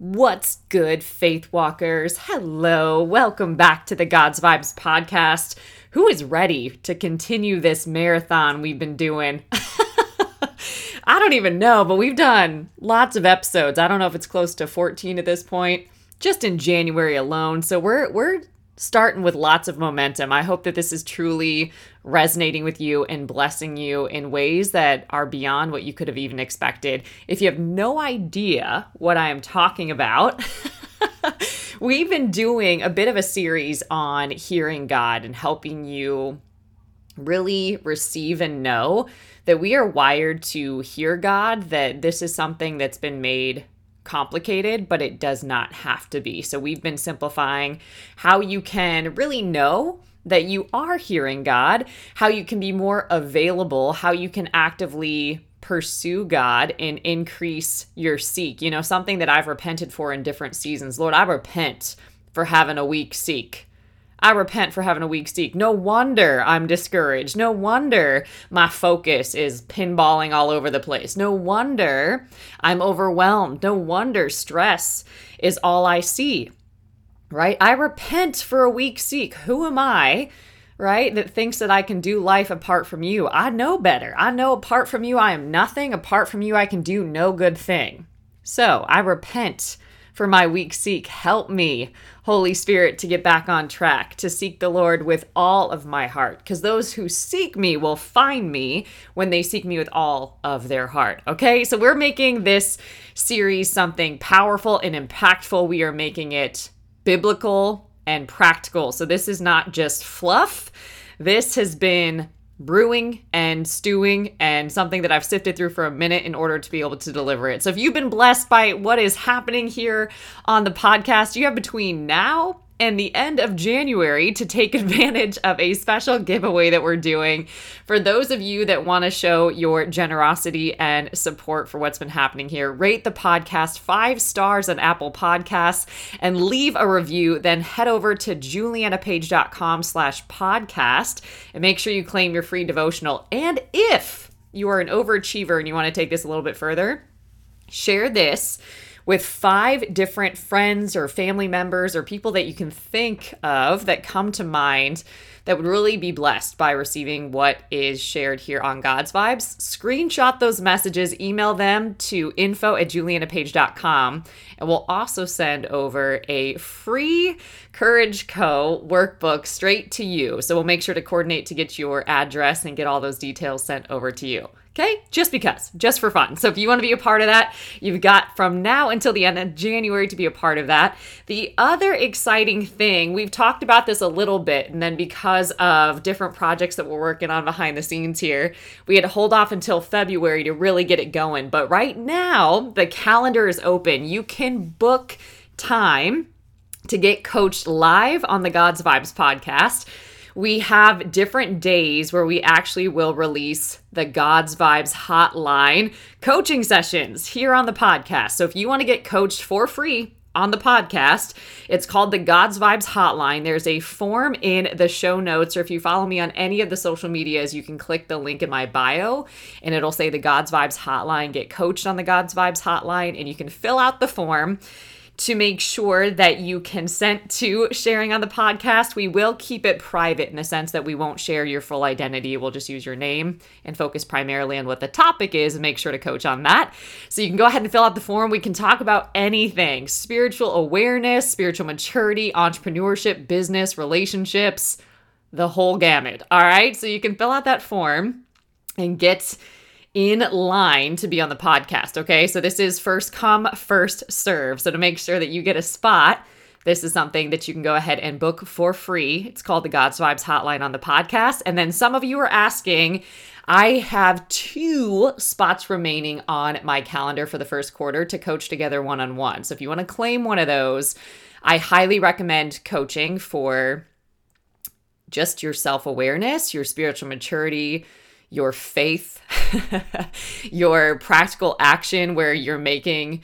What's good, Faith Walkers? Hello, welcome back to the God's Vibes podcast. Who is ready to continue this marathon we've been doing? I don't even know, but we've done lots of episodes. I don't know if it's close to 14 at this point, just in January alone. So we're we're starting with lots of momentum. I hope that this is truly resonating with you and blessing you in ways that are beyond what you could have even expected. If you have no idea what I am talking about, we've been doing a bit of a series on hearing God and helping you really receive and know that we are wired to hear God, that this is something that's been made complicated, but it does not have to be. So we've been simplifying how you can really know that you are hearing God, how you can be more available, how you can actively pursue God and increase your seek. You know, something that I've repented for in different seasons. Lord, I repent for having a weak seek. I repent for having a weak seek. No wonder I'm discouraged. No wonder my focus is pinballing all over the place. No wonder I'm overwhelmed. No wonder stress is all I see. Right? I repent for a weak seek. Who am I? Right? That thinks that I can do life apart from you. I know better. I know apart from you, I am nothing. Apart from you, I can do no good thing. So I repent for my weak seek. Help me, Holy Spirit, to get back on track, to seek the Lord with all of my heart. Because those who seek me will find me when they seek me with all of their heart. Okay, so we're making this series something powerful and impactful. We are making it biblical and practical. So this is not just fluff. This has been brewing and stewing and something that I've sifted through for a minute in order to be able to deliver it. So if you've been blessed by what is happening here on the podcast, you have between now and the end of January to take advantage of a special giveaway that we're doing for those of you that want to show your generosity and support for what's been happening here. Rate the podcast five stars on Apple Podcasts and leave a review. Then head over to julianapage.com slash podcast and make sure you claim your free devotional. And if you are an overachiever and you want to take this a little bit further, share this with five different friends or family members or people that you can think of that come to mind that would really be blessed by receiving what is shared here on God's Vibes. Screenshot those messages, email them to info at julianapage.com, and we'll also send over a free Courage Co workbook straight to you. So we'll make sure to coordinate to get your address and get all those details sent over to you. Okay, just because, just for fun. So if you want to be a part of that, you've got from now until the end of January to be a part of that. The other exciting thing, we've talked about this a little bit, and then because of different projects that we're working on behind the scenes here, we had to hold off until February to really get it going. But right now, the calendar is open. You can book time to get coached live on the God's Vibes podcast we have different days where we actually will release the God's Vibes hotline coaching sessions here on the podcast. So if you want to get coached for free, on the podcast. It's called the God's Vibes Hotline. There's a form in the show notes, or if you follow me on any of the social medias, you can click the link in my bio and it'll say the God's Vibes Hotline. Get coached on the God's Vibes Hotline, and you can fill out the form to make sure that you consent to sharing on the podcast. We will keep it private in the sense that we won't share your full identity. We'll just use your name and focus primarily on what the topic is and make sure to coach on that. So you can go ahead and fill out the form. We can talk about anything spiritual awareness, spiritual maturity, entrepreneurship, business, relationships, the whole gamut. All right. So you can fill out that form and get in line to be on the podcast. Okay. So this is first come, first serve. So to make sure that you get a spot, this is something that you can go ahead and book for free. It's called the God's Vibes Hotline on the podcast. And then some of you are asking, I have two spots remaining on my calendar for the first quarter to coach together one on one. So if you want to claim one of those, I highly recommend coaching for just your self awareness, your spiritual maturity, your faith, your practical action where you're making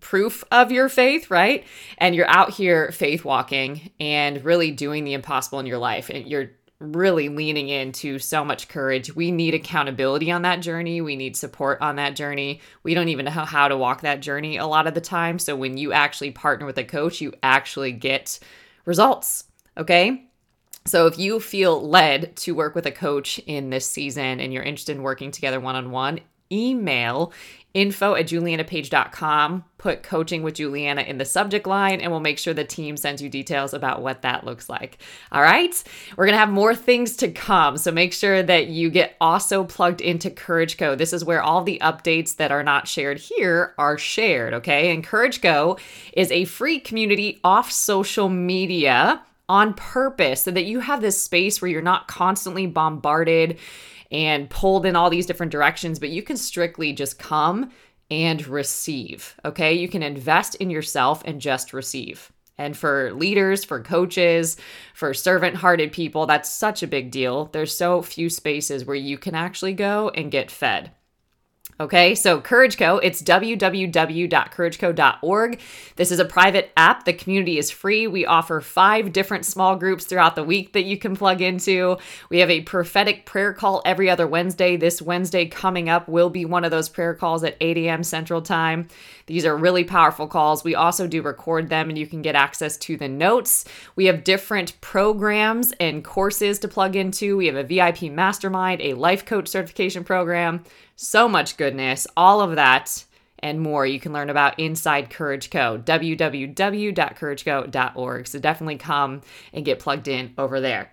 proof of your faith, right? And you're out here faith walking and really doing the impossible in your life. And you're really leaning into so much courage. We need accountability on that journey. We need support on that journey. We don't even know how to walk that journey a lot of the time. So when you actually partner with a coach, you actually get results. Okay. So if you feel led to work with a coach in this season and you're interested in working together one on one, email info at julianapage.com. Put coaching with Juliana in the subject line, and we'll make sure the team sends you details about what that looks like. All right. We're to have more things to come. So make sure that you get also plugged into Courage Co. This is where all the updates that are not shared here are shared. Okay. And Courage Co is a free community off social media on purpose so that you have this space where you're not constantly bombarded and pulled in all these different directions, but you can strictly just come and receive. Okay. You can invest in yourself and just receive. And for leaders, for coaches, for servant hearted people, that's such a big deal. There's so few spaces where you can actually go and get fed. Okay, so Courage Co, it's www.courageco.org. This is a private app. The community is free. We offer five different small groups throughout the week that you can plug into. We have a prophetic prayer call every other Wednesday. This Wednesday coming up will be one of those prayer calls at 8 a.m. Central Time. These are really powerful calls. We also do record them and you can get access to the notes. We have different programs and courses to plug into. We have a VIP mastermind, a life coach certification program so much goodness, all of that and more you can learn about inside Courage Co. www.courageco.org. So definitely come and get plugged in over there.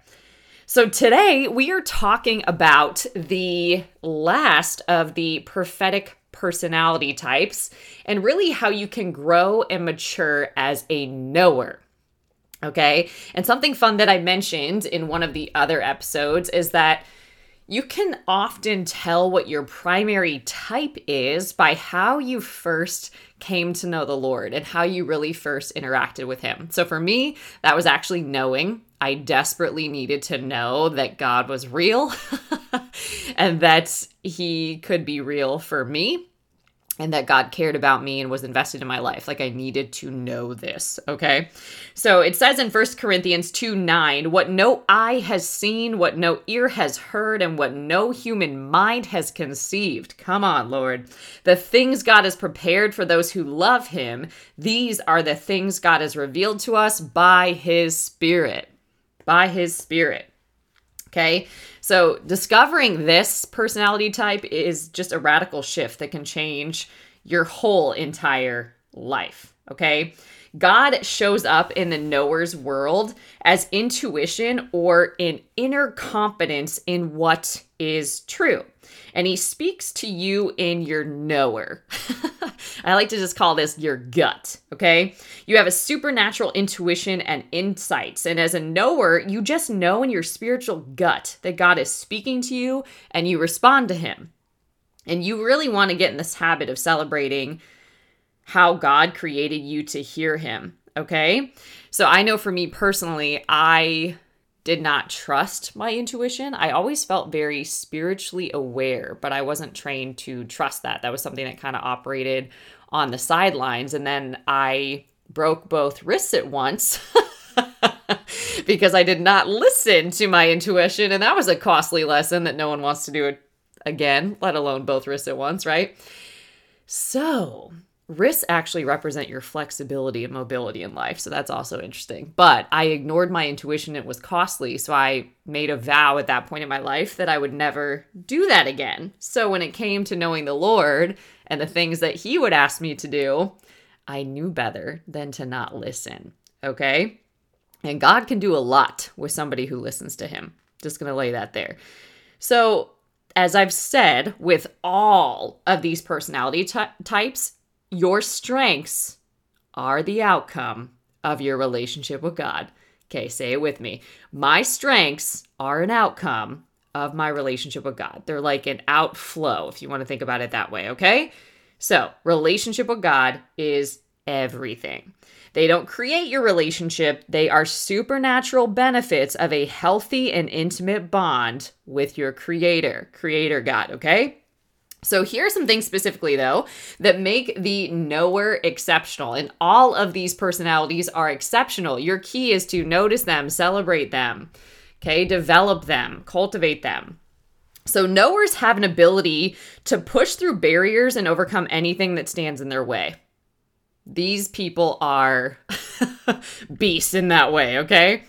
So today we are talking about the last of the prophetic personality types and really how you can grow and mature as a knower. Okay. And something fun that I mentioned in one of the other episodes is that you can often tell what your primary type is by how you first came to know the Lord and how you really first interacted with Him. So for me, that was actually knowing. I desperately needed to know that God was real and that He could be real for me and that God cared about me and was invested in my life. Like I needed to know this. Okay. So it says in First Corinthians 2 9, what no eye has seen, what no ear has heard, and what no human mind has conceived. Come on, Lord. The things God has prepared for those who love him, these are the things God has revealed to us by his Spirit. By his Spirit. Okay. So, discovering this personality type is just a radical shift that can change your whole entire life. Okay. God shows up in the knower's world as intuition or an inner confidence in what is true. And he speaks to you in your knower. I like to just call this your gut, okay? You have a supernatural intuition and insights. And as a knower, you just know in your spiritual gut that God is speaking to you and you respond to him. And you really want to get in this habit of celebrating how God created you to hear him, okay? So I know for me personally, I did not trust my intuition. I always felt very spiritually aware, but I wasn't trained to trust that. That was something that kind of operated on the sidelines. And then I broke both wrists at once. because I did not listen to my intuition. And that was a costly lesson that no one wants to do it again, let alone both wrists at once, right? So, Risks actually represent your flexibility and mobility in life. So that's also interesting. But I ignored my intuition. It was costly. So I made a vow at that point in my life that I would never do that again. So when it came to knowing the Lord and the things that He would ask me to do, I knew better than to not listen. Okay. And God can do a lot with somebody who listens to Him. Just going to lay that there. So as I've said, with all of these personality t- types, your strengths are the outcome of your relationship with God. Okay, say it with me. My strengths are an outcome of my relationship with God. They're like an outflow, if you want to think about it that way, okay? So, relationship with God is everything. They don't create your relationship, they are supernatural benefits of a healthy and intimate bond with your Creator, Creator God, okay? So, here are some things specifically, though, that make the knower exceptional. And all of these personalities are exceptional. Your key is to notice them, celebrate them, Okay, develop them, cultivate them. So, knowers have an ability to push through barriers and overcome anything that stands in their way. These people are beasts in that way, okay?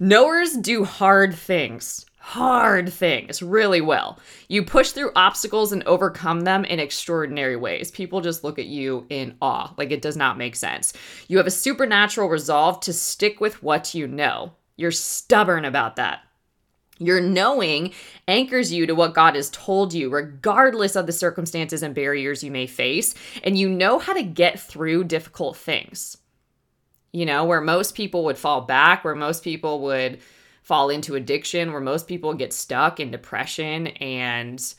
Knowers do hard things, hard things really well. You push through obstacles and overcome them in extraordinary ways. People just look at you in awe, like it does not make sense. You have a supernatural resolve to stick with what you know. You're stubborn about that. Your knowing anchors you to what God has told you, regardless of the circumstances and barriers you may face, and you know how to get through difficult things. You know, where most people would fall back, where most people would fall into addiction, where most people get stuck in depression and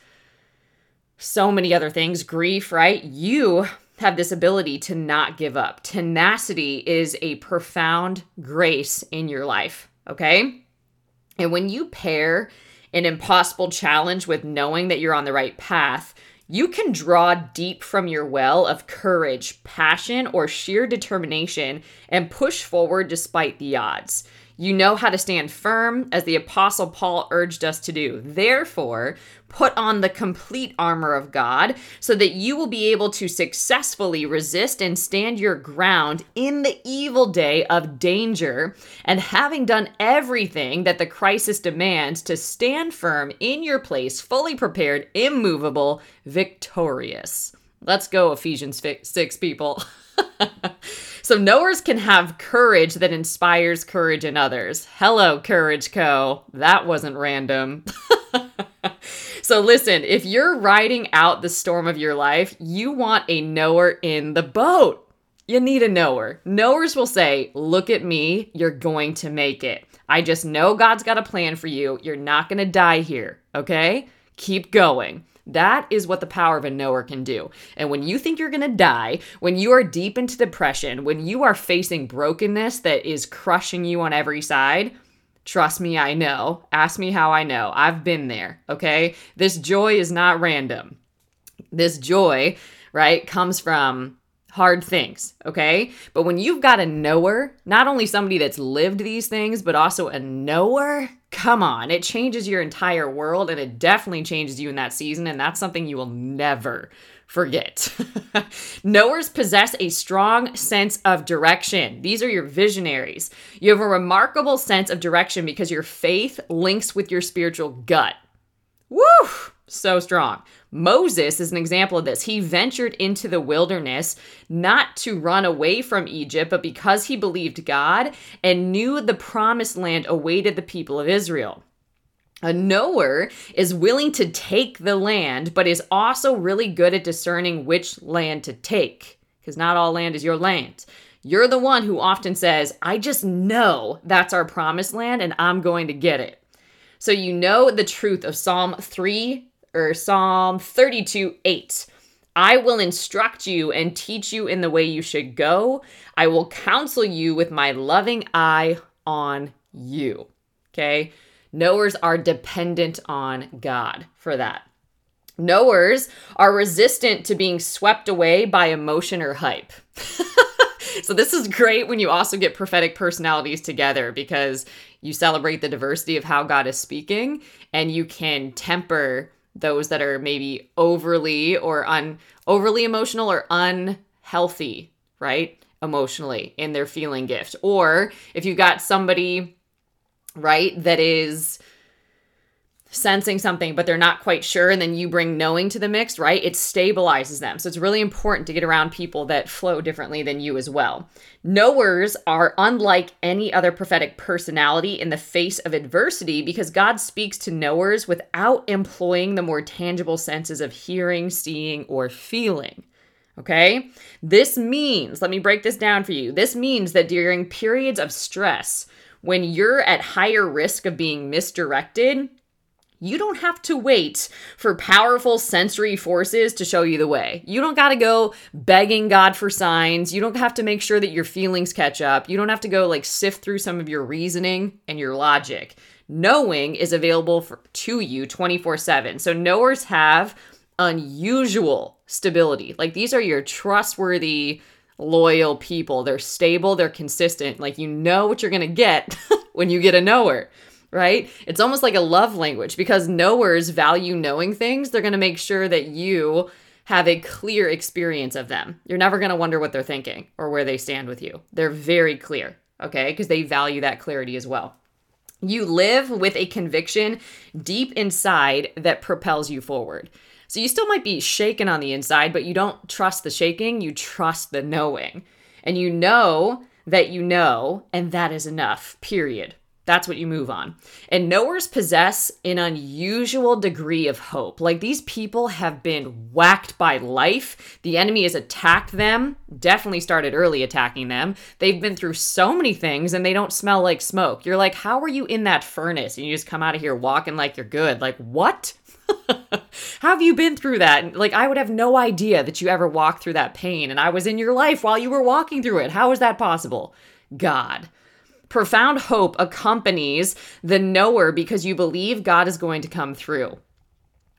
so many other things, grief, right? You have this ability to not give up. Tenacity is a profound grace in your life, okay? And when you pair an impossible challenge with knowing that you're on the right path, you can draw deep from your well of courage, passion, or sheer determination and push forward despite the odds. You know how to stand firm, as the Apostle Paul urged us to do. Therefore, put on the complete armor of God so that you will be able to successfully resist and stand your ground in the evil day of danger. And having done everything that the crisis demands, to stand firm in your place, fully prepared, immovable, victorious. Let's go, Ephesians 6 people. so knowers can have courage that inspires courage in others. Hello, Courage Co. That wasn't random. so listen, if you're riding out the storm of your life, you want a knower in the boat. You need a knower. Knowers will say, Look at me, you're going to make it. I just know God's got a plan for you. You're not going to die here, okay? Keep going. That is what the power of a knower can do. And when you think you're going to die, when you are deep into depression, when you are facing brokenness that is crushing you on every side, trust me, I know. Ask me how I know. I've been there, okay? This joy is not random. This joy, right, comes from hard things, okay? But when you've got a knower, not only somebody that's lived these things, but also a knower, come on, it changes your entire world and it definitely changes you in that season. And that's something you will never forget. Knowers possess a strong sense of direction. These are your visionaries. You have a remarkable sense of direction because your faith links with your spiritual gut. Woo! So strong. Moses is an example of this. He ventured into the wilderness not to run away from Egypt, but because he believed God and knew the promised land awaited the people of Israel. A knower is willing to take the land, but is also really good at discerning which land to take, because not all land is your land. You're the one who often says, I just know that's our promised land and I'm going to get it. So you know the truth of Psalm 3 or Psalm 32 8. I will instruct you and teach you in the way you should go. I will counsel you with my loving eye on you. Okay? Knowers are dependent on God for that. Knowers are resistant to being swept away by emotion or hype. so, this is great when you also get prophetic personalities together because you celebrate the diversity of how God is speaking and you can temper those that are maybe overly or un overly emotional or unhealthy, right? Emotionally in their feeling gift. Or if you got somebody, right, that is sensing something but they're not quite sure and then you bring knowing to the mix right it stabilizes them so it's really important to get around people that flow differently than you as well knowers are unlike any other prophetic personality in the face of adversity because god speaks to knowers without employing the more tangible senses of hearing seeing or feeling Okay? This means, let me break this down for you. This means that during periods of stress, when you're at higher risk of being misdirected, you don't have to wait for powerful sensory forces to show you the way. You don't got to go begging God for signs. You don't have to make sure that your feelings catch up. You don't have to go like sift through some of your reasoning and your logic. Knowing is available for, to you 24 7. So, knowers have unusual stability. Like, these are your trustworthy, loyal people. They're stable, they're consistent. Like, you know what you're going to get when you get a knower. Right? It's almost like a love language because knowers value knowing things. They're going to make sure that you have a clear experience of them. You're never going to wonder what they're thinking or where they stand with you. They're very clear, okay? Because they value that clarity as well. You live with a conviction deep inside that propels you forward. So you still might be shaken on the inside, but you don't trust the shaking, you trust the knowing. And you know that you know, and that is enough, period. That's what you move on. And knowers possess an unusual degree of hope. Like these people have been whacked by life. The enemy has attacked them, definitely started early attacking them. They've been through so many things and they don't smell like smoke. You're like, how are you in that furnace? And you just come out of here walking like you're good. Like, what? Have you been through that? Like, I would have no idea that you ever walked through that pain and I was in your life while you were walking through it. How is that possible? God. Profound hope accompanies the knower because you believe God is going to come through.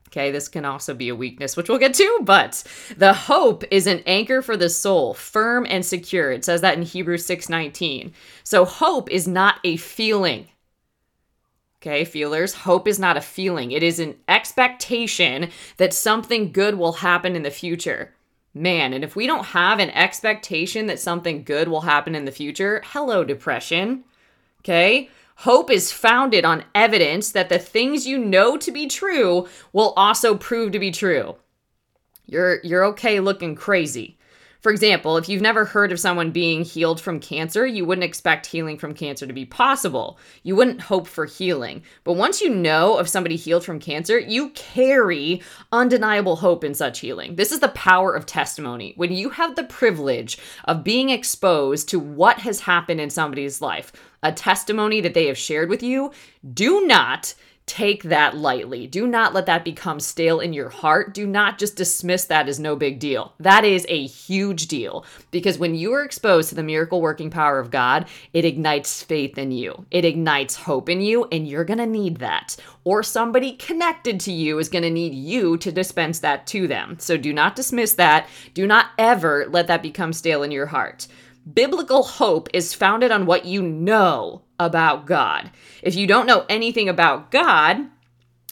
Okay, this can also be a weakness, which we'll get to, but the hope is an anchor for the soul, firm and secure. It says that in Hebrews 6:19. So hope is not a feeling. Okay, feelers, hope is not a feeling. It is an expectation that something good will happen in the future. Man, and if we don't have an expectation that something good will happen in the future, hello, depression. Okay? Hope is founded on evidence that the things you know to be true will also prove to be true. You're you're okay looking crazy. For example, if you've never heard of someone being healed from cancer, you wouldn't expect healing from cancer to be possible. You wouldn't hope for healing. But once you know of somebody healed from cancer, you carry undeniable hope in such healing. This is the power of testimony. When you have the privilege of being exposed to what has happened in somebody's life, a testimony that they have shared with you, do not take that lightly. Do not let that become stale in your heart. Do not just dismiss that as no big deal. That is a huge deal because when you are exposed to the miracle working power of God, it ignites faith in you, it ignites hope in you, and you're going to need that. Or somebody connected to you is going to need you to dispense that to them. So do not dismiss that. Do not ever let that become stale in your heart. Biblical hope is founded on what you know about God. If you don't know anything about God,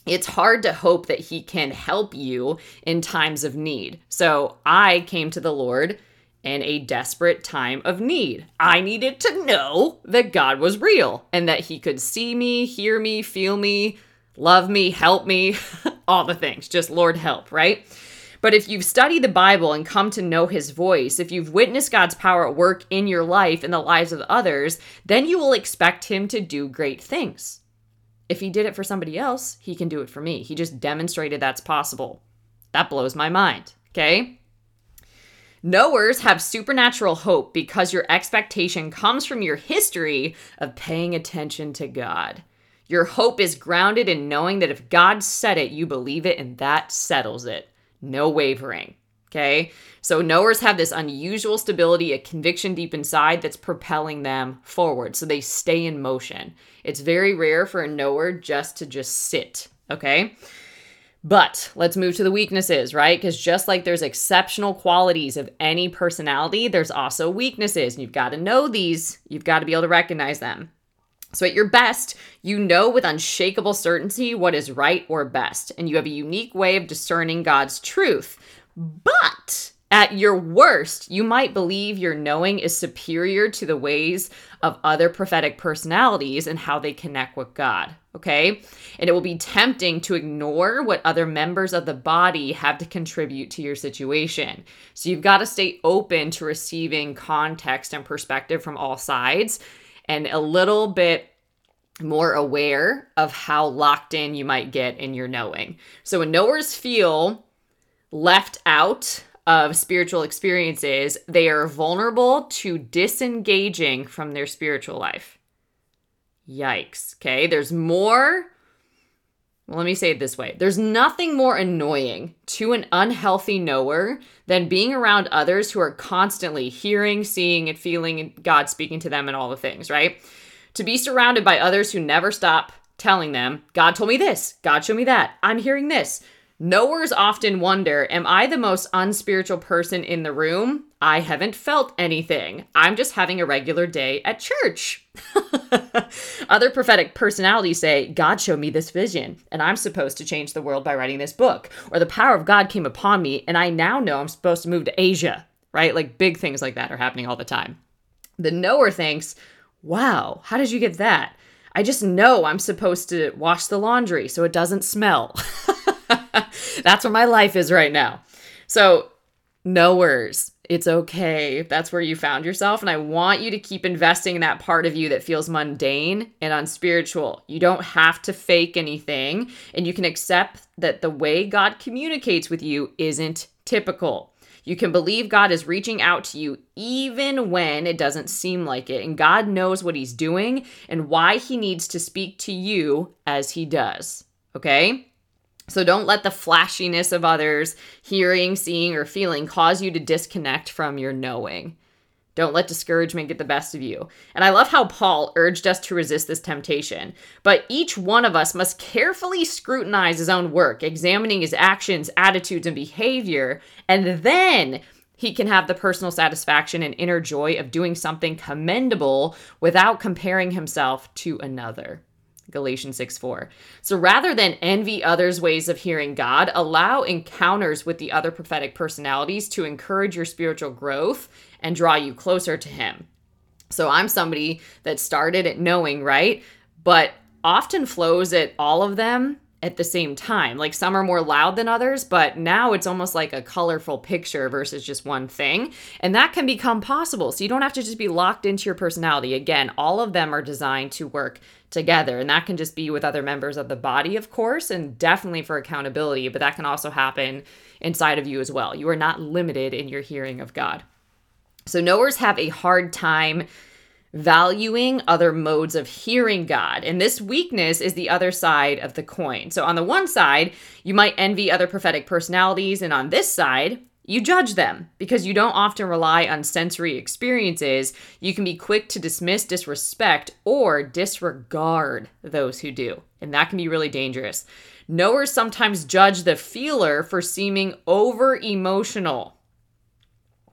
it's hard to hope that He can help you in times of need. So I came to the Lord in a desperate time of need. I needed to know that God was real and that He could see me, hear me, feel me, love me, help me, all the things. Just Lord help, right? But if you've studied the Bible and come to know his voice, if you've witnessed God's power at work in your life and the lives of others, then you will expect him to do great things. If he did it for somebody else, he can do it for me. He just demonstrated that's possible. That blows my mind, okay? Knowers have supernatural hope because your expectation comes from your history of paying attention to God. Your hope is grounded in knowing that if God said it, you believe it, and that settles it no wavering. Okay. So knowers have this unusual stability, a conviction deep inside that's propelling them forward. So they stay in motion. It's very rare for a knower just to just sit. Okay. But let's move to the weaknesses, right? Because just like there's exceptional qualities of any personality, there's also weaknesses. And you've got to know these, you've got to be able to recognize them. So, at your best, you know with unshakable certainty what is right or best, and you have a unique way of discerning God's truth. But at your worst, you might believe your knowing is superior to the ways of other prophetic personalities and how they connect with God. Okay. And it will be tempting to ignore what other members of the body have to contribute to your situation. So you've got to stay open to receiving context and perspective from all sides and a little bit more aware of how locked in you might get in your knowing. So when knowers feel left out of spiritual experiences, they are vulnerable to disengaging from their spiritual life. Yikes. Okay, there's more well, let me say it this way there's nothing more annoying to an unhealthy knower than being around others who are constantly hearing, seeing, and feeling God speaking to them and all the things, right? To be surrounded by others who never stop telling them, God told me this, God showed me that, I'm hearing this. Knowers often wonder Am I the most unspiritual person in the room? I haven't felt anything. I'm just having a regular day at church. Other prophetic personalities say, God showed me this vision, and I'm supposed to change the world by writing this book. Or the power of God came upon me, and I now know I'm supposed to move to Asia, right? Like big things like that are happening all the time. The knower thinks, Wow, how did you get that? I just know I'm supposed to wash the laundry so it doesn't smell. That's where my life is right now. So, knowers, it's okay. That's where you found yourself. And I want you to keep investing in that part of you that feels mundane and unspiritual. You don't have to fake anything, and you can accept that the way God communicates with you isn't typical. You can believe God is reaching out to you even when it doesn't seem like it. And God knows what He's doing and why He needs to speak to you as He does. Okay? So don't let the flashiness of others, hearing, seeing, or feeling cause you to disconnect from your knowing. Don't let discouragement get the best of you. And I love how Paul urged us to resist this temptation. But each one of us must carefully scrutinize his own work, examining his actions, attitudes, and behavior, and then he can have the personal satisfaction and inner joy of doing something commendable without comparing himself to another. Galatians 6 4. So rather than envy others' ways of hearing God, allow encounters with the other prophetic personalities to encourage your spiritual growth and draw you closer to Him. So I'm somebody that started at knowing, right? But often flows at all of them at the same time. Like some are more loud than others, but now it's almost like a colorful picture versus just one thing. And that can become possible. So you don't have to just be locked into your personality. Again, all of them are designed to work together. And that can just be with other members of the body, of course, and definitely for accountability, but that can also happen inside of you as well. You are not limited in your hearing of God. So, knowers have a hard time valuing other modes of hearing God. And this weakness is the other side of the coin. So, on the one side, you might envy other prophetic personalities, and on this side, you judge them because you don't often rely on sensory experiences. You can be quick to dismiss, disrespect, or disregard those who do. And that can be really dangerous. Knowers sometimes judge the feeler for seeming over emotional.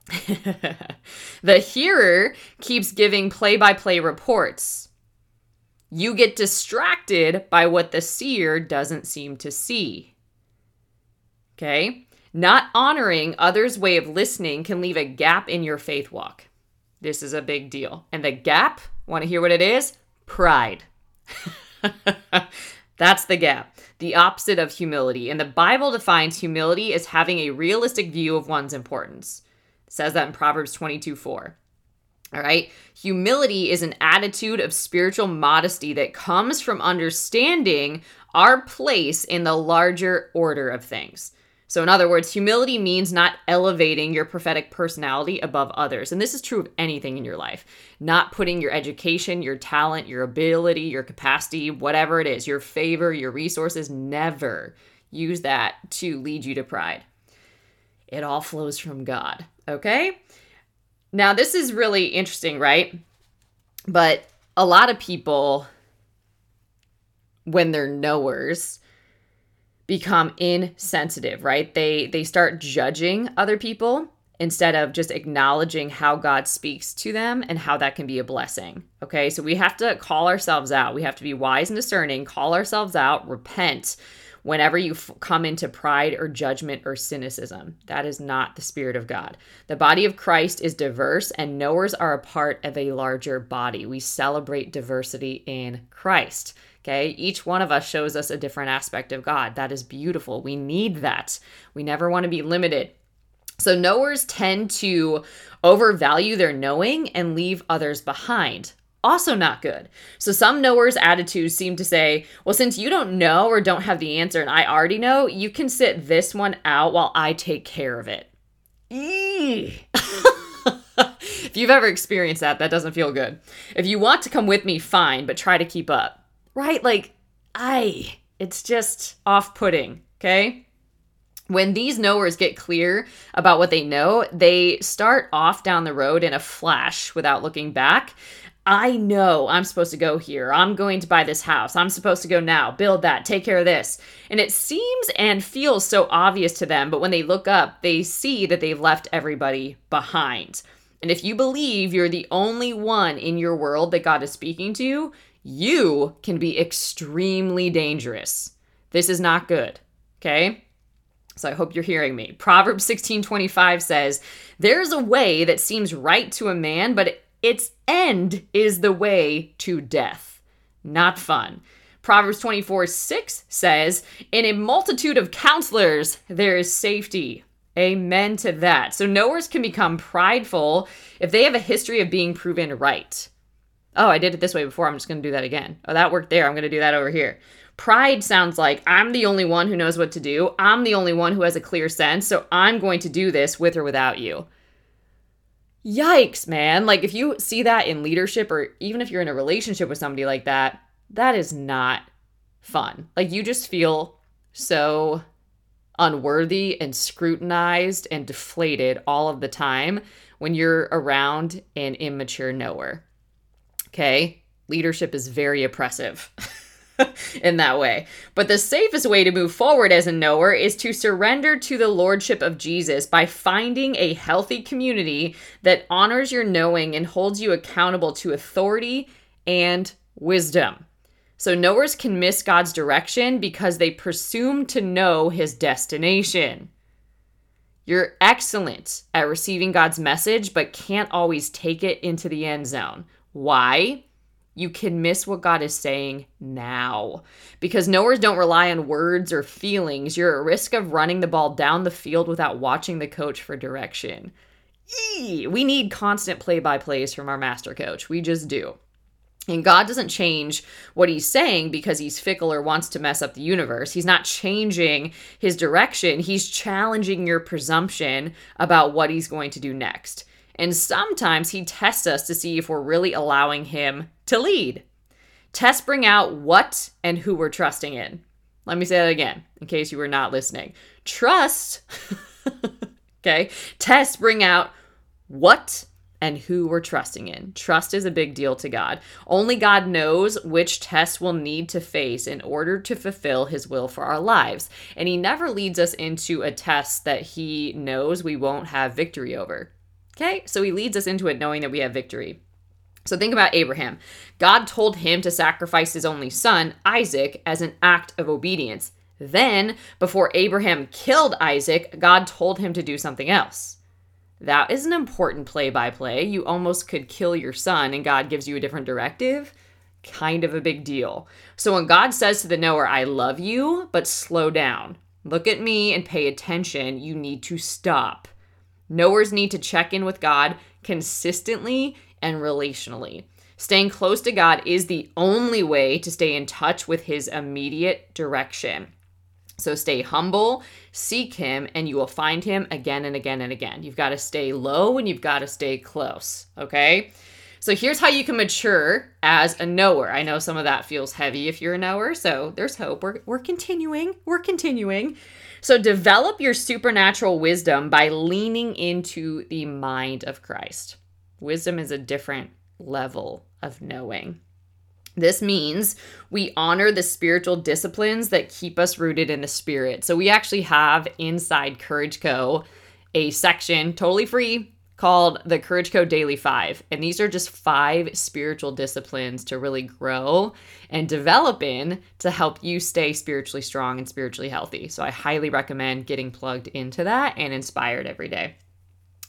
the hearer keeps giving play by play reports. You get distracted by what the seer doesn't seem to see. Okay? Not honoring others' way of listening can leave a gap in your faith walk. This is a big deal. And the gap, want to hear what it is? Pride. That's the gap, the opposite of humility. And the Bible defines humility as having a realistic view of one's importance. It says that in Proverbs 22 4. All right. Humility is an attitude of spiritual modesty that comes from understanding our place in the larger order of things. So, in other words, humility means not elevating your prophetic personality above others. And this is true of anything in your life. Not putting your education, your talent, your ability, your capacity, whatever it is, your favor, your resources, never use that to lead you to pride. It all flows from God. Okay? Now, this is really interesting, right? But a lot of people, when they're knowers, become insensitive, right? They they start judging other people instead of just acknowledging how God speaks to them and how that can be a blessing. Okay? So we have to call ourselves out. We have to be wise and discerning, call ourselves out, repent whenever you f- come into pride or judgment or cynicism. That is not the spirit of God. The body of Christ is diverse and knowers are a part of a larger body. We celebrate diversity in Christ. Okay. Each one of us shows us a different aspect of God. That is beautiful. We need that. We never want to be limited. So, knowers tend to overvalue their knowing and leave others behind. Also, not good. So, some knowers' attitudes seem to say, well, since you don't know or don't have the answer and I already know, you can sit this one out while I take care of it. if you've ever experienced that, that doesn't feel good. If you want to come with me, fine, but try to keep up right? Like, I, it's just off putting, okay? When these knowers get clear about what they know, they start off down the road in a flash without looking back. I know I'm supposed to go here. I'm going to buy this house. I'm supposed to go now, build that, take care of this. And it seems and feels so obvious to them, but when they look up, they see that they've left everybody behind. And if you believe you're the only one in your world that God is speaking to, you can be extremely dangerous. This is not good. Okay? So I hope you're hearing me. Proverbs 16:25 says, "There's a way that seems right to a man, but its end is the way to death." Not fun. Proverbs 24 6 says, In a multitude of counselors, there is safety. Amen to that. So, knowers can become prideful if they have a history of being proven right. Oh, I did it this way before. I'm just going to do that again. Oh, that worked there. I'm going to do that over here. Pride sounds like I'm the only one who knows what to do. I'm the only one who has a clear sense. So I'm going to do this with or without you. Yikes, man. Like if you see that in leadership or even if you're in a relationship with somebody like that, that is not fun. Like you just feel so unworthy and scrutinized and deflated all of the time when you're around an immature knower. Okay? Leadership is very oppressive. in that way. But the safest way to move forward as a knower is to surrender to the lordship of Jesus by finding a healthy community that honors your knowing and holds you accountable to authority and wisdom. So, knowers can miss God's direction because they presume to know his destination. You're excellent at receiving God's message, but can't always take it into the end zone. Why? You can miss what God is saying now. Because knowers don't rely on words or feelings. You're at risk of running the ball down the field without watching the coach for direction. Eee! We need constant play by plays from our master coach. We just do. And God doesn't change what he's saying because he's fickle or wants to mess up the universe. He's not changing his direction. He's challenging your presumption about what he's going to do next. And sometimes he tests us to see if we're really allowing him to lead. Tests bring out what and who we're trusting in. Let me say that again in case you were not listening. Trust, okay, tests bring out what and who we're trusting in. Trust is a big deal to God. Only God knows which tests we'll need to face in order to fulfill his will for our lives. And he never leads us into a test that he knows we won't have victory over. Okay, so he leads us into it knowing that we have victory. So think about Abraham. God told him to sacrifice his only son, Isaac, as an act of obedience. Then, before Abraham killed Isaac, God told him to do something else. That is an important play by play. You almost could kill your son, and God gives you a different directive. Kind of a big deal. So when God says to the knower, I love you, but slow down, look at me and pay attention, you need to stop. Knowers need to check in with God consistently and relationally. Staying close to God is the only way to stay in touch with His immediate direction. So stay humble, seek Him, and you will find Him again and again and again. You've got to stay low and you've got to stay close, okay? So here's how you can mature as a knower. I know some of that feels heavy if you're a knower, so there's hope. We're, we're continuing. We're continuing. So develop your supernatural wisdom by leaning into the mind of Christ. Wisdom is a different level of knowing. This means we honor the spiritual disciplines that keep us rooted in the spirit. So we actually have inside Courage Co a section totally free called the Courage Co Daily 5. And these are just five spiritual disciplines to really grow and develop in to help you stay spiritually strong and spiritually healthy. So I highly recommend getting plugged into that and inspired every day.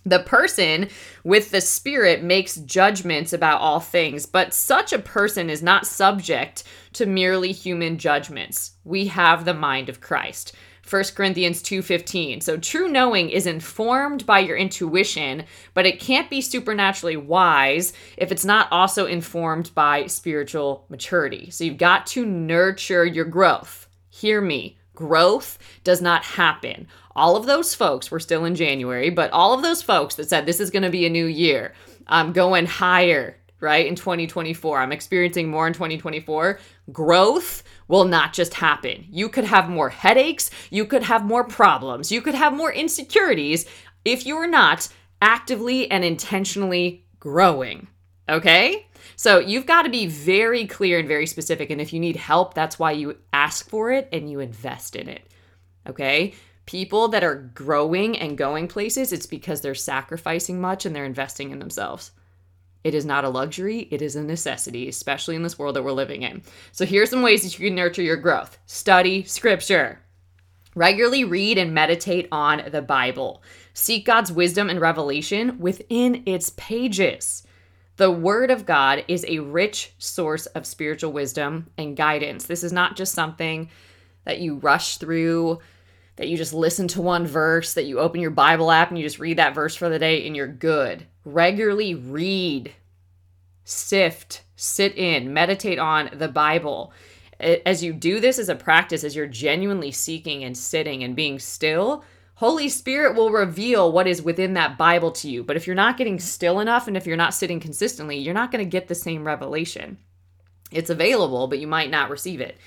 The person with the spirit makes judgments about all things, but such a person is not subject to merely human judgments. We have the mind of Christ. 1 Corinthians 2:15. So true knowing is informed by your intuition, but it can't be supernaturally wise if it's not also informed by spiritual maturity. So you've got to nurture your growth. Hear me. Growth does not happen. All of those folks, we're still in January, but all of those folks that said this is going to be a new year, I'm going higher, right, in 2024. I'm experiencing more in 2024. Growth will not just happen. You could have more headaches, you could have more problems, you could have more insecurities if you are not actively and intentionally growing. Okay? So you've got to be very clear and very specific. And if you need help, that's why you ask for it and you invest in it. Okay? People that are growing and going places, it's because they're sacrificing much and they're investing in themselves. It is not a luxury, it is a necessity, especially in this world that we're living in. So, here are some ways that you can nurture your growth study scripture, regularly read and meditate on the Bible, seek God's wisdom and revelation within its pages. The Word of God is a rich source of spiritual wisdom and guidance. This is not just something that you rush through, that you just listen to one verse, that you open your Bible app and you just read that verse for the day and you're good. Regularly read, sift, sit in, meditate on the Bible. As you do this as a practice, as you're genuinely seeking and sitting and being still, Holy Spirit will reveal what is within that Bible to you. But if you're not getting still enough and if you're not sitting consistently, you're not going to get the same revelation. It's available, but you might not receive it.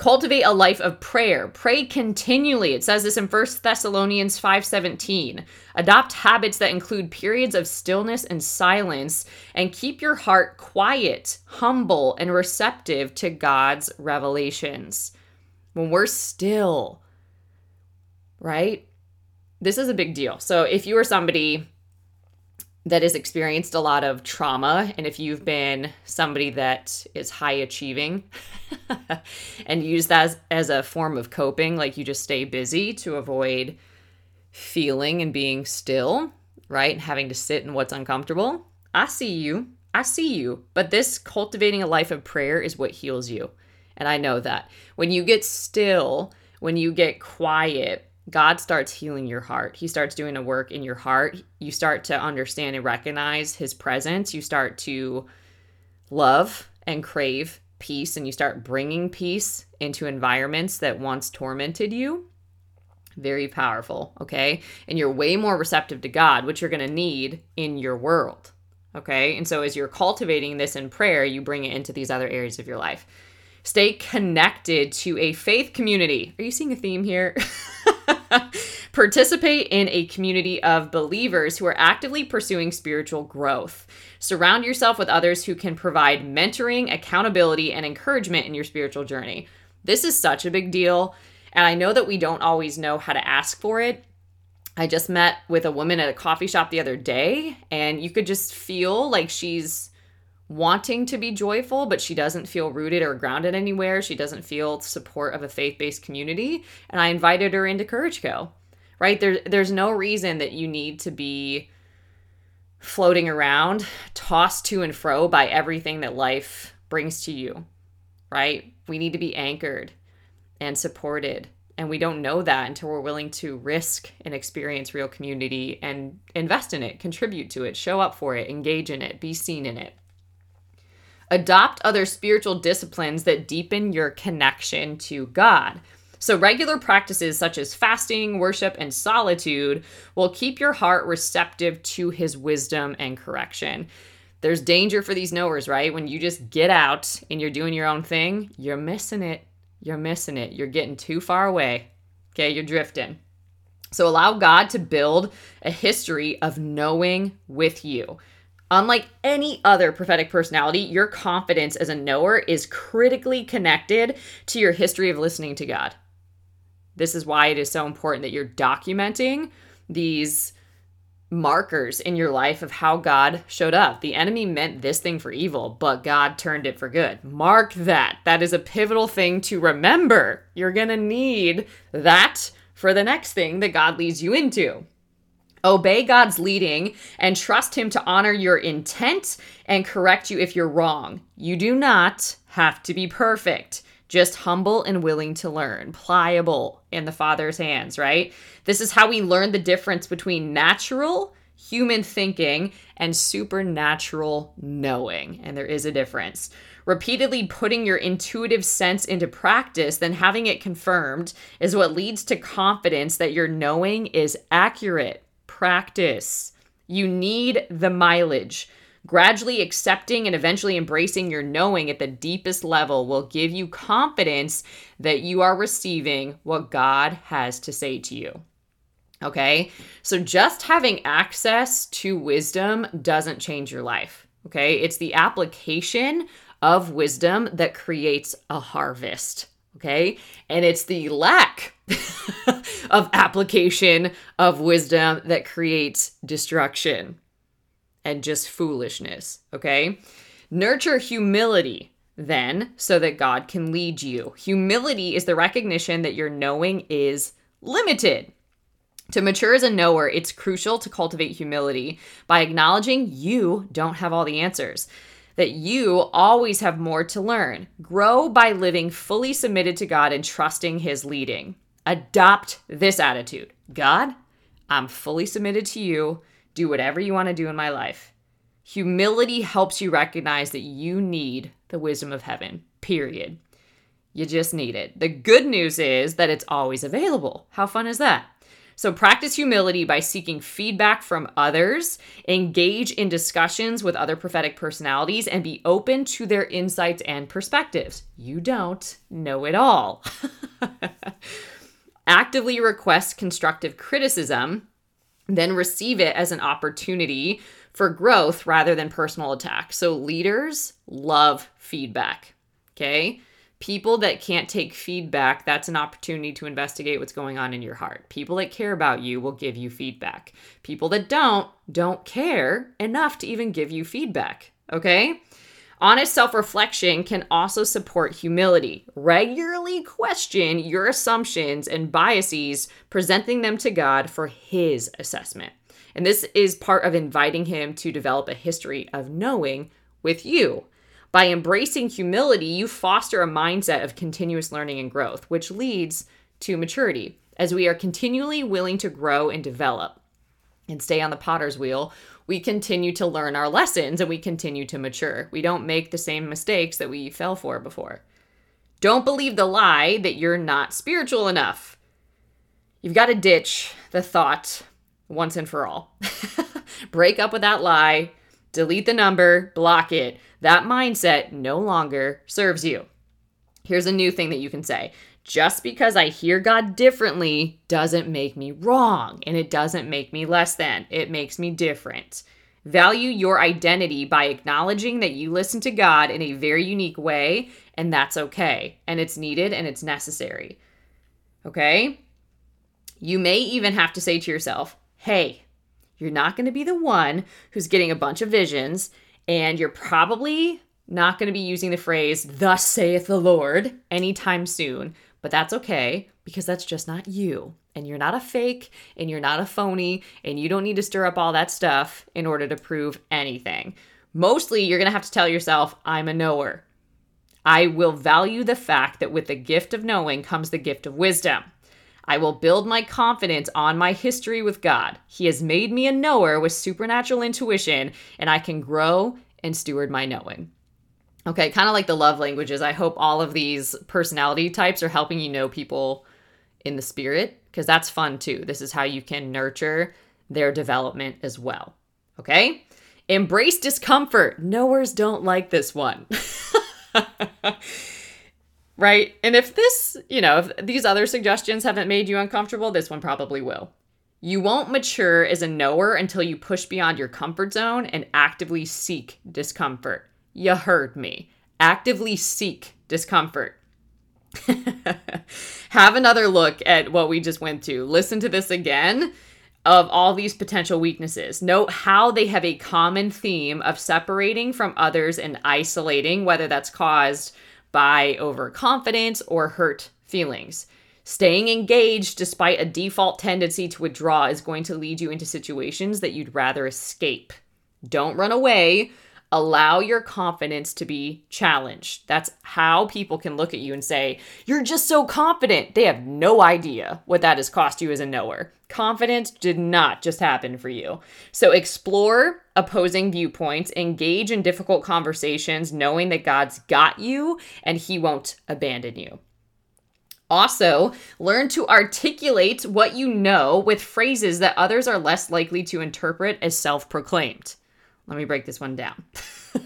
Cultivate a life of prayer. Pray continually. It says this in 1 Thessalonians 5:17. Adopt habits that include periods of stillness and silence and keep your heart quiet, humble, and receptive to God's revelations. When we're still, right? this is a big deal. So if you are somebody that has experienced a lot of trauma and if you've been somebody that is high achieving and use that as, as a form of coping like you just stay busy to avoid feeling and being still right and having to sit in what's uncomfortable i see you. I see you. But this cultivating a life of prayer is what heals you. And i know that. When you get still when you get quiet God starts healing your heart. He starts doing a work in your heart. You start to understand and recognize his presence. You start to love and crave peace, and you start bringing peace into environments that once tormented you. Very powerful, okay? And you're way more receptive to God, which you're going to need in your world, okay? And so as you're cultivating this in prayer, you bring it into these other areas of your life. Stay connected to a faith community. Are you seeing a theme here? Participate in a community of believers who are actively pursuing spiritual growth. Surround yourself with others who can provide mentoring, accountability, and encouragement in your spiritual journey. This is such a big deal. And I know that we don't always know how to ask for it. I just met with a woman at a coffee shop the other day, and you could just feel like she's wanting to be joyful, but she doesn't feel rooted or grounded anywhere. She doesn't feel support of a faith based community. And I invited her into Courage Co. Right? There, there's no reason that you need to be floating around, tossed to and fro by everything that life brings to you. Right? We need to be anchored and supported. And we don't know that until we're willing to risk and experience real community and invest in it, contribute to it, show up for it, engage in it, be seen in it. Adopt other spiritual disciplines that deepen your connection to God. So, regular practices such as fasting, worship, and solitude will keep your heart receptive to his wisdom and correction. There's danger for these knowers, right? When you just get out and you're doing your own thing, you're missing it. You're missing it. You're getting too far away. Okay, you're drifting. So, allow God to build a history of knowing with you. Unlike any other prophetic personality, your confidence as a knower is critically connected to your history of listening to God. This is why it is so important that you're documenting these markers in your life of how God showed up. The enemy meant this thing for evil, but God turned it for good. Mark that. That is a pivotal thing to remember. You're going to need that for the next thing that God leads you into. Obey God's leading and trust Him to honor your intent and correct you if you're wrong. You do not have to be perfect, just humble and willing to learn, pliable in the Father's hands, right? This is how we learn the difference between natural human thinking and supernatural knowing. And there is a difference. Repeatedly putting your intuitive sense into practice, then having it confirmed, is what leads to confidence that your knowing is accurate practice. You need the mileage. Gradually accepting and eventually embracing your knowing at the deepest level will give you confidence that you are receiving what God has to say to you. Okay? So just having access to wisdom doesn't change your life. Okay. It's the application of wisdom that creates a harvest. Okay. And it's the lack of application of wisdom that creates destruction and just foolishness. Okay. Nurture humility then so that God can lead you. Humility is the recognition that your knowing is limited. To mature as a knower, it's crucial to cultivate humility by acknowledging you don't have all the answers, that you always have more to learn. Grow by living fully submitted to God and trusting His leading. Adopt this attitude God, I'm fully submitted to you. Do whatever you want to do in my life. Humility helps you recognize that you need the wisdom of heaven, period. You just need it. The good news is that it's always available. How fun is that? So, practice humility by seeking feedback from others, engage in discussions with other prophetic personalities, and be open to their insights and perspectives. You don't know it all. Actively request constructive criticism, then receive it as an opportunity for growth rather than personal attack. So, leaders love feedback. Okay. People that can't take feedback, that's an opportunity to investigate what's going on in your heart. People that care about you will give you feedback. People that don't, don't care enough to even give you feedback. Okay? Honest self reflection can also support humility. Regularly question your assumptions and biases, presenting them to God for His assessment. And this is part of inviting Him to develop a history of knowing with you. By embracing humility, you foster a mindset of continuous learning and growth, which leads to maturity. As we are continually willing to grow and develop and stay on the potter's wheel, we continue to learn our lessons and we continue to mature. We don't make the same mistakes that we fell for before. Don't believe the lie that you're not spiritual enough. You've got to ditch the thought once and for all. Break up with that lie, delete the number, block it. That mindset no longer serves you. Here's a new thing that you can say just because I hear God differently doesn't make me wrong, and it doesn't make me less than. It makes me different. Value your identity by acknowledging that you listen to God in a very unique way, and that's okay. And it's needed and it's necessary. Okay? You may even have to say to yourself, hey, you're not going to be the one who's getting a bunch of visions, and you're probably not going to be using the phrase, Thus saith the Lord, anytime soon. But that's okay because that's just not you. And you're not a fake and you're not a phony, and you don't need to stir up all that stuff in order to prove anything. Mostly, you're going to have to tell yourself, I'm a knower. I will value the fact that with the gift of knowing comes the gift of wisdom. I will build my confidence on my history with God. He has made me a knower with supernatural intuition, and I can grow and steward my knowing. Okay, kind of like the love languages. I hope all of these personality types are helping you know people in the spirit because that's fun too. This is how you can nurture their development as well. Okay? Embrace discomfort. Knowers don't like this one. right? And if this, you know, if these other suggestions haven't made you uncomfortable, this one probably will. You won't mature as a knower until you push beyond your comfort zone and actively seek discomfort. You heard me. Actively seek discomfort. Have another look at what we just went to. Listen to this again of all these potential weaknesses. Note how they have a common theme of separating from others and isolating, whether that's caused by overconfidence or hurt feelings. Staying engaged despite a default tendency to withdraw is going to lead you into situations that you'd rather escape. Don't run away. Allow your confidence to be challenged. That's how people can look at you and say, You're just so confident. They have no idea what that has cost you as a knower. Confidence did not just happen for you. So explore opposing viewpoints, engage in difficult conversations, knowing that God's got you and He won't abandon you. Also, learn to articulate what you know with phrases that others are less likely to interpret as self proclaimed. Let me break this one down.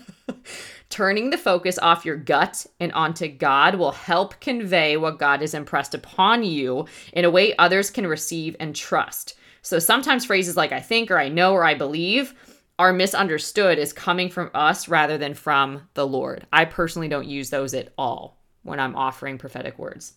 Turning the focus off your gut and onto God will help convey what God has impressed upon you in a way others can receive and trust. So sometimes phrases like I think or I know or I believe are misunderstood as coming from us rather than from the Lord. I personally don't use those at all when I'm offering prophetic words.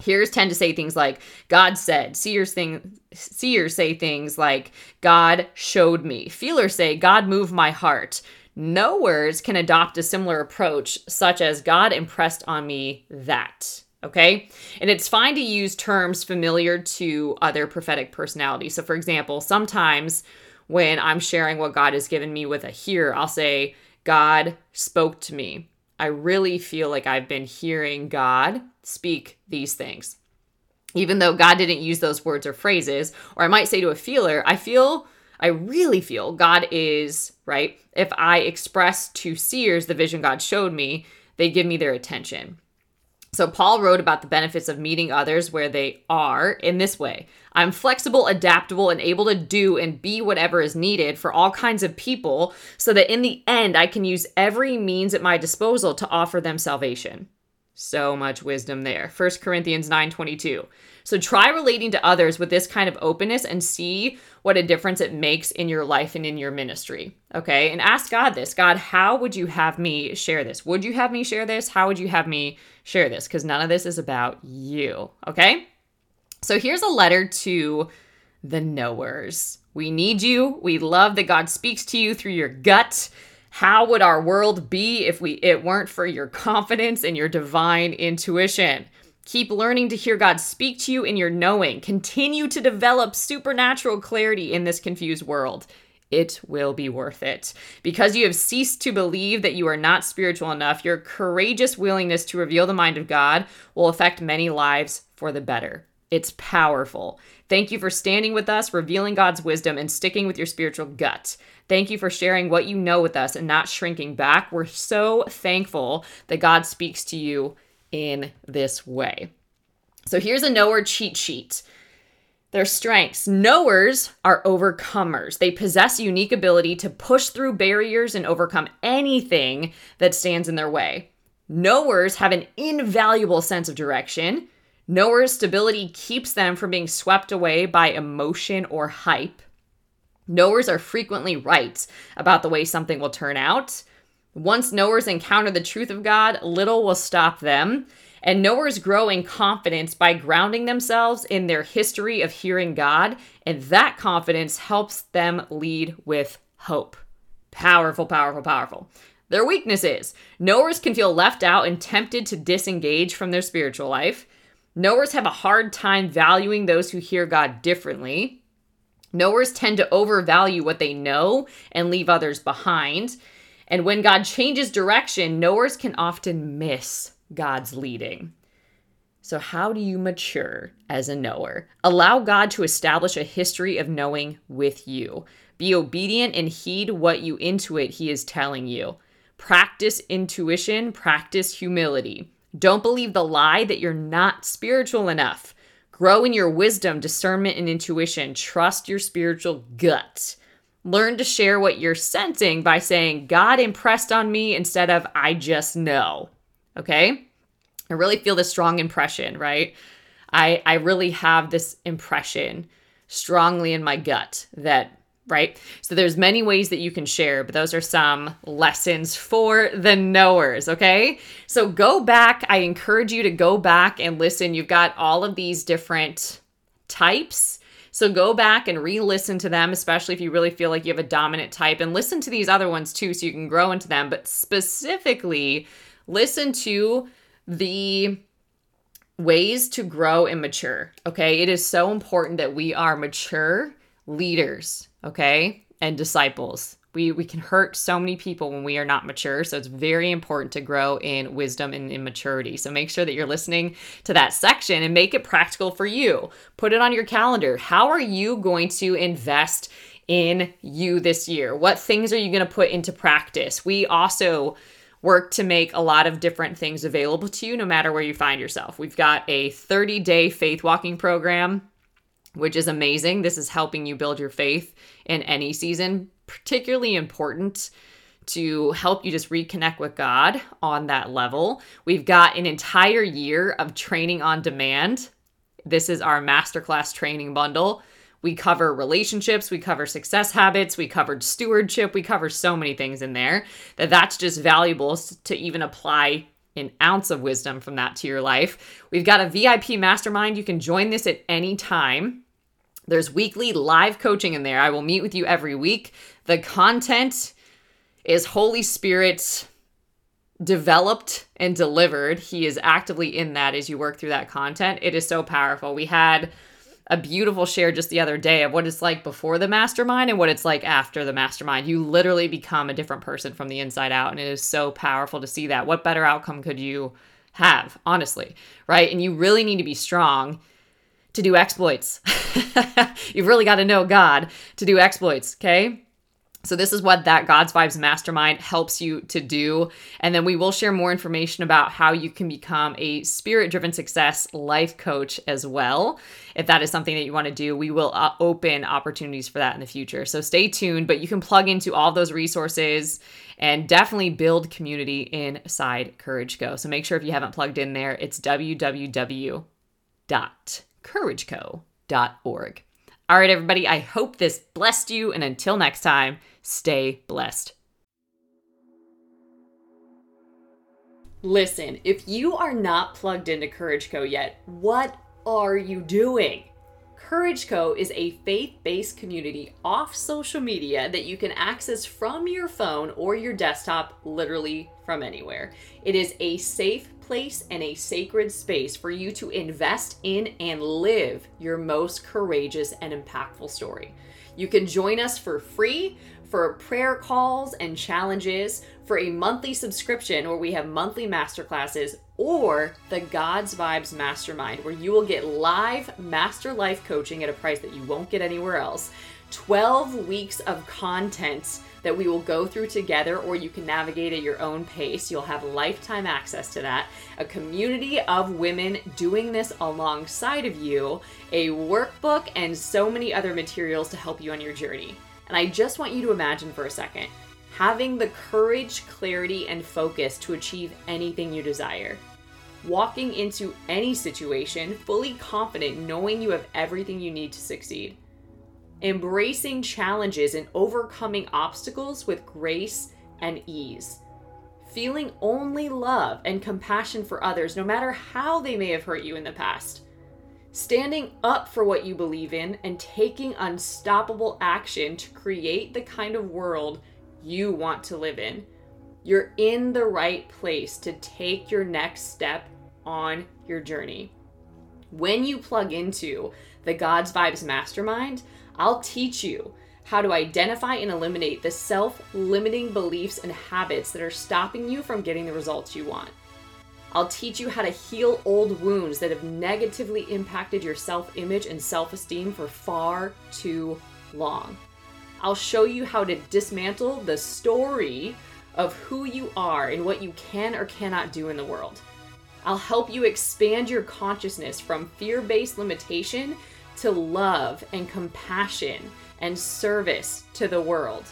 Hearers tend to say things like God said. Seers thing seers say things like God showed me. Feelers say God moved my heart. Knowers can adopt a similar approach, such as God impressed on me that. Okay. And it's fine to use terms familiar to other prophetic personalities. So, for example, sometimes when I'm sharing what God has given me with a hear, I'll say, God spoke to me. I really feel like I've been hearing God speak these things. Even though God didn't use those words or phrases, or I might say to a feeler, I feel, I really feel God is, right? If I express to seers the vision God showed me, they give me their attention. So, Paul wrote about the benefits of meeting others where they are in this way I'm flexible, adaptable, and able to do and be whatever is needed for all kinds of people so that in the end, I can use every means at my disposal to offer them salvation. So much wisdom there. 1 Corinthians 9:22. So try relating to others with this kind of openness and see what a difference it makes in your life and in your ministry. Okay? And ask God this. God, how would you have me share this? Would you have me share this? How would you have me share this? Cuz none of this is about you. Okay? So here's a letter to the knowers. We need you. We love that God speaks to you through your gut how would our world be if we it weren't for your confidence and your divine intuition? Keep learning to hear God speak to you in your knowing. Continue to develop supernatural clarity in this confused world. It will be worth it. Because you have ceased to believe that you are not spiritual enough, your courageous willingness to reveal the mind of God will affect many lives for the better. It's powerful. Thank you for standing with us, revealing God's wisdom, and sticking with your spiritual gut. Thank you for sharing what you know with us and not shrinking back. We're so thankful that God speaks to you in this way. So here's a knower cheat sheet. Their strengths. Knowers are overcomers. They possess unique ability to push through barriers and overcome anything that stands in their way. Knowers have an invaluable sense of direction. Knowers' stability keeps them from being swept away by emotion or hype. Knowers are frequently right about the way something will turn out. Once knowers encounter the truth of God, little will stop them. And knowers grow in confidence by grounding themselves in their history of hearing God, and that confidence helps them lead with hope. Powerful, powerful, powerful. Their weaknesses knowers can feel left out and tempted to disengage from their spiritual life. Knowers have a hard time valuing those who hear God differently. Knowers tend to overvalue what they know and leave others behind. And when God changes direction, knowers can often miss God's leading. So, how do you mature as a knower? Allow God to establish a history of knowing with you. Be obedient and heed what you intuit He is telling you. Practice intuition, practice humility. Don't believe the lie that you're not spiritual enough. Grow in your wisdom, discernment, and intuition. Trust your spiritual gut. Learn to share what you're sensing by saying, God impressed on me instead of I just know. Okay? I really feel this strong impression, right? I, I really have this impression strongly in my gut that right? So there's many ways that you can share, but those are some lessons for the knowers, okay? So go back, I encourage you to go back and listen. You've got all of these different types. So go back and re-listen to them, especially if you really feel like you have a dominant type and listen to these other ones too so you can grow into them, but specifically listen to the ways to grow and mature. Okay? It is so important that we are mature leaders, okay, and disciples. We, we can hurt so many people when we are not mature. So it's very important to grow in wisdom and in maturity. So make sure that you're listening to that section and make it practical for you. Put it on your calendar. How are you going to invest in you this year? What things are you going to put into practice? We also work to make a lot of different things available to you no matter where you find yourself. We've got a 30 day faith walking program which is amazing. This is helping you build your faith in any season, particularly important to help you just reconnect with God on that level. We've got an entire year of training on demand. This is our masterclass training bundle, We cover relationships, we cover success habits, we covered stewardship, we cover so many things in there that that's just valuable to even apply an ounce of wisdom from that to your life. We've got a VIP mastermind. You can join this at any time. There's weekly live coaching in there. I will meet with you every week. The content is Holy Spirit developed and delivered. He is actively in that as you work through that content. It is so powerful. We had a beautiful share just the other day of what it's like before the mastermind and what it's like after the mastermind. You literally become a different person from the inside out. And it is so powerful to see that. What better outcome could you have, honestly? Right. And you really need to be strong to do exploits. You've really got to know God to do exploits. Okay. So, this is what that God's Vibes Mastermind helps you to do. And then we will share more information about how you can become a spirit driven success life coach as well. If that is something that you want to do, we will uh, open opportunities for that in the future. So, stay tuned, but you can plug into all those resources and definitely build community inside Courage Co. So, make sure if you haven't plugged in there, it's www.courageco.org. All right, everybody, I hope this blessed you. And until next time, stay blessed. Listen, if you are not plugged into Courage Co yet, what are you doing? Courage Co is a faith based community off social media that you can access from your phone or your desktop, literally from anywhere. It is a safe place and a sacred space for you to invest in and live your most courageous and impactful story. You can join us for free for prayer calls and challenges, for a monthly subscription where we have monthly masterclasses, or the God's Vibes Mastermind, where you will get live master life coaching at a price that you won't get anywhere else. 12 weeks of content that we will go through together, or you can navigate at your own pace. You'll have lifetime access to that. A community of women doing this alongside of you, a workbook, and so many other materials to help you on your journey. And I just want you to imagine for a second having the courage, clarity, and focus to achieve anything you desire. Walking into any situation fully confident, knowing you have everything you need to succeed. Embracing challenges and overcoming obstacles with grace and ease, feeling only love and compassion for others, no matter how they may have hurt you in the past, standing up for what you believe in, and taking unstoppable action to create the kind of world you want to live in. You're in the right place to take your next step on your journey. When you plug into the God's Vibes Mastermind, I'll teach you how to identify and eliminate the self limiting beliefs and habits that are stopping you from getting the results you want. I'll teach you how to heal old wounds that have negatively impacted your self image and self esteem for far too long. I'll show you how to dismantle the story of who you are and what you can or cannot do in the world. I'll help you expand your consciousness from fear based limitation to love and compassion and service to the world.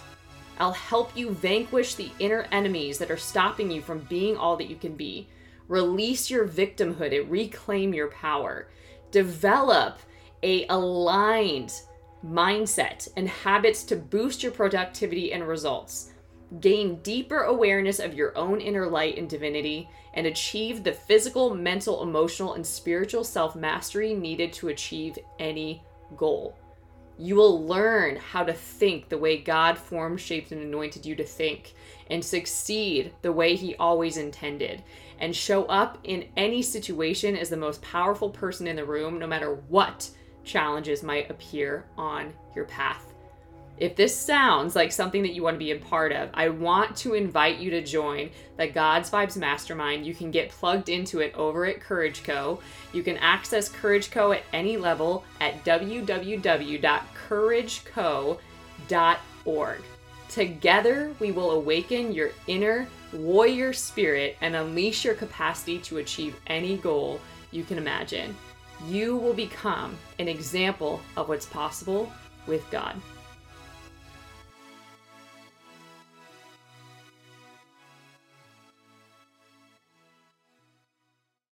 I'll help you vanquish the inner enemies that are stopping you from being all that you can be. Release your victimhood and reclaim your power. Develop a aligned mindset and habits to boost your productivity and results. Gain deeper awareness of your own inner light and divinity and achieve the physical, mental, emotional, and spiritual self mastery needed to achieve any goal. You will learn how to think the way God formed, shaped, and anointed you to think, and succeed the way He always intended, and show up in any situation as the most powerful person in the room, no matter what challenges might appear on your path. If this sounds like something that you want to be a part of, I want to invite you to join the God's Vibes Mastermind. You can get plugged into it over at Courage Co. You can access Courage Co at any level at www.courageco.org. Together, we will awaken your inner warrior spirit and unleash your capacity to achieve any goal you can imagine. You will become an example of what's possible with God.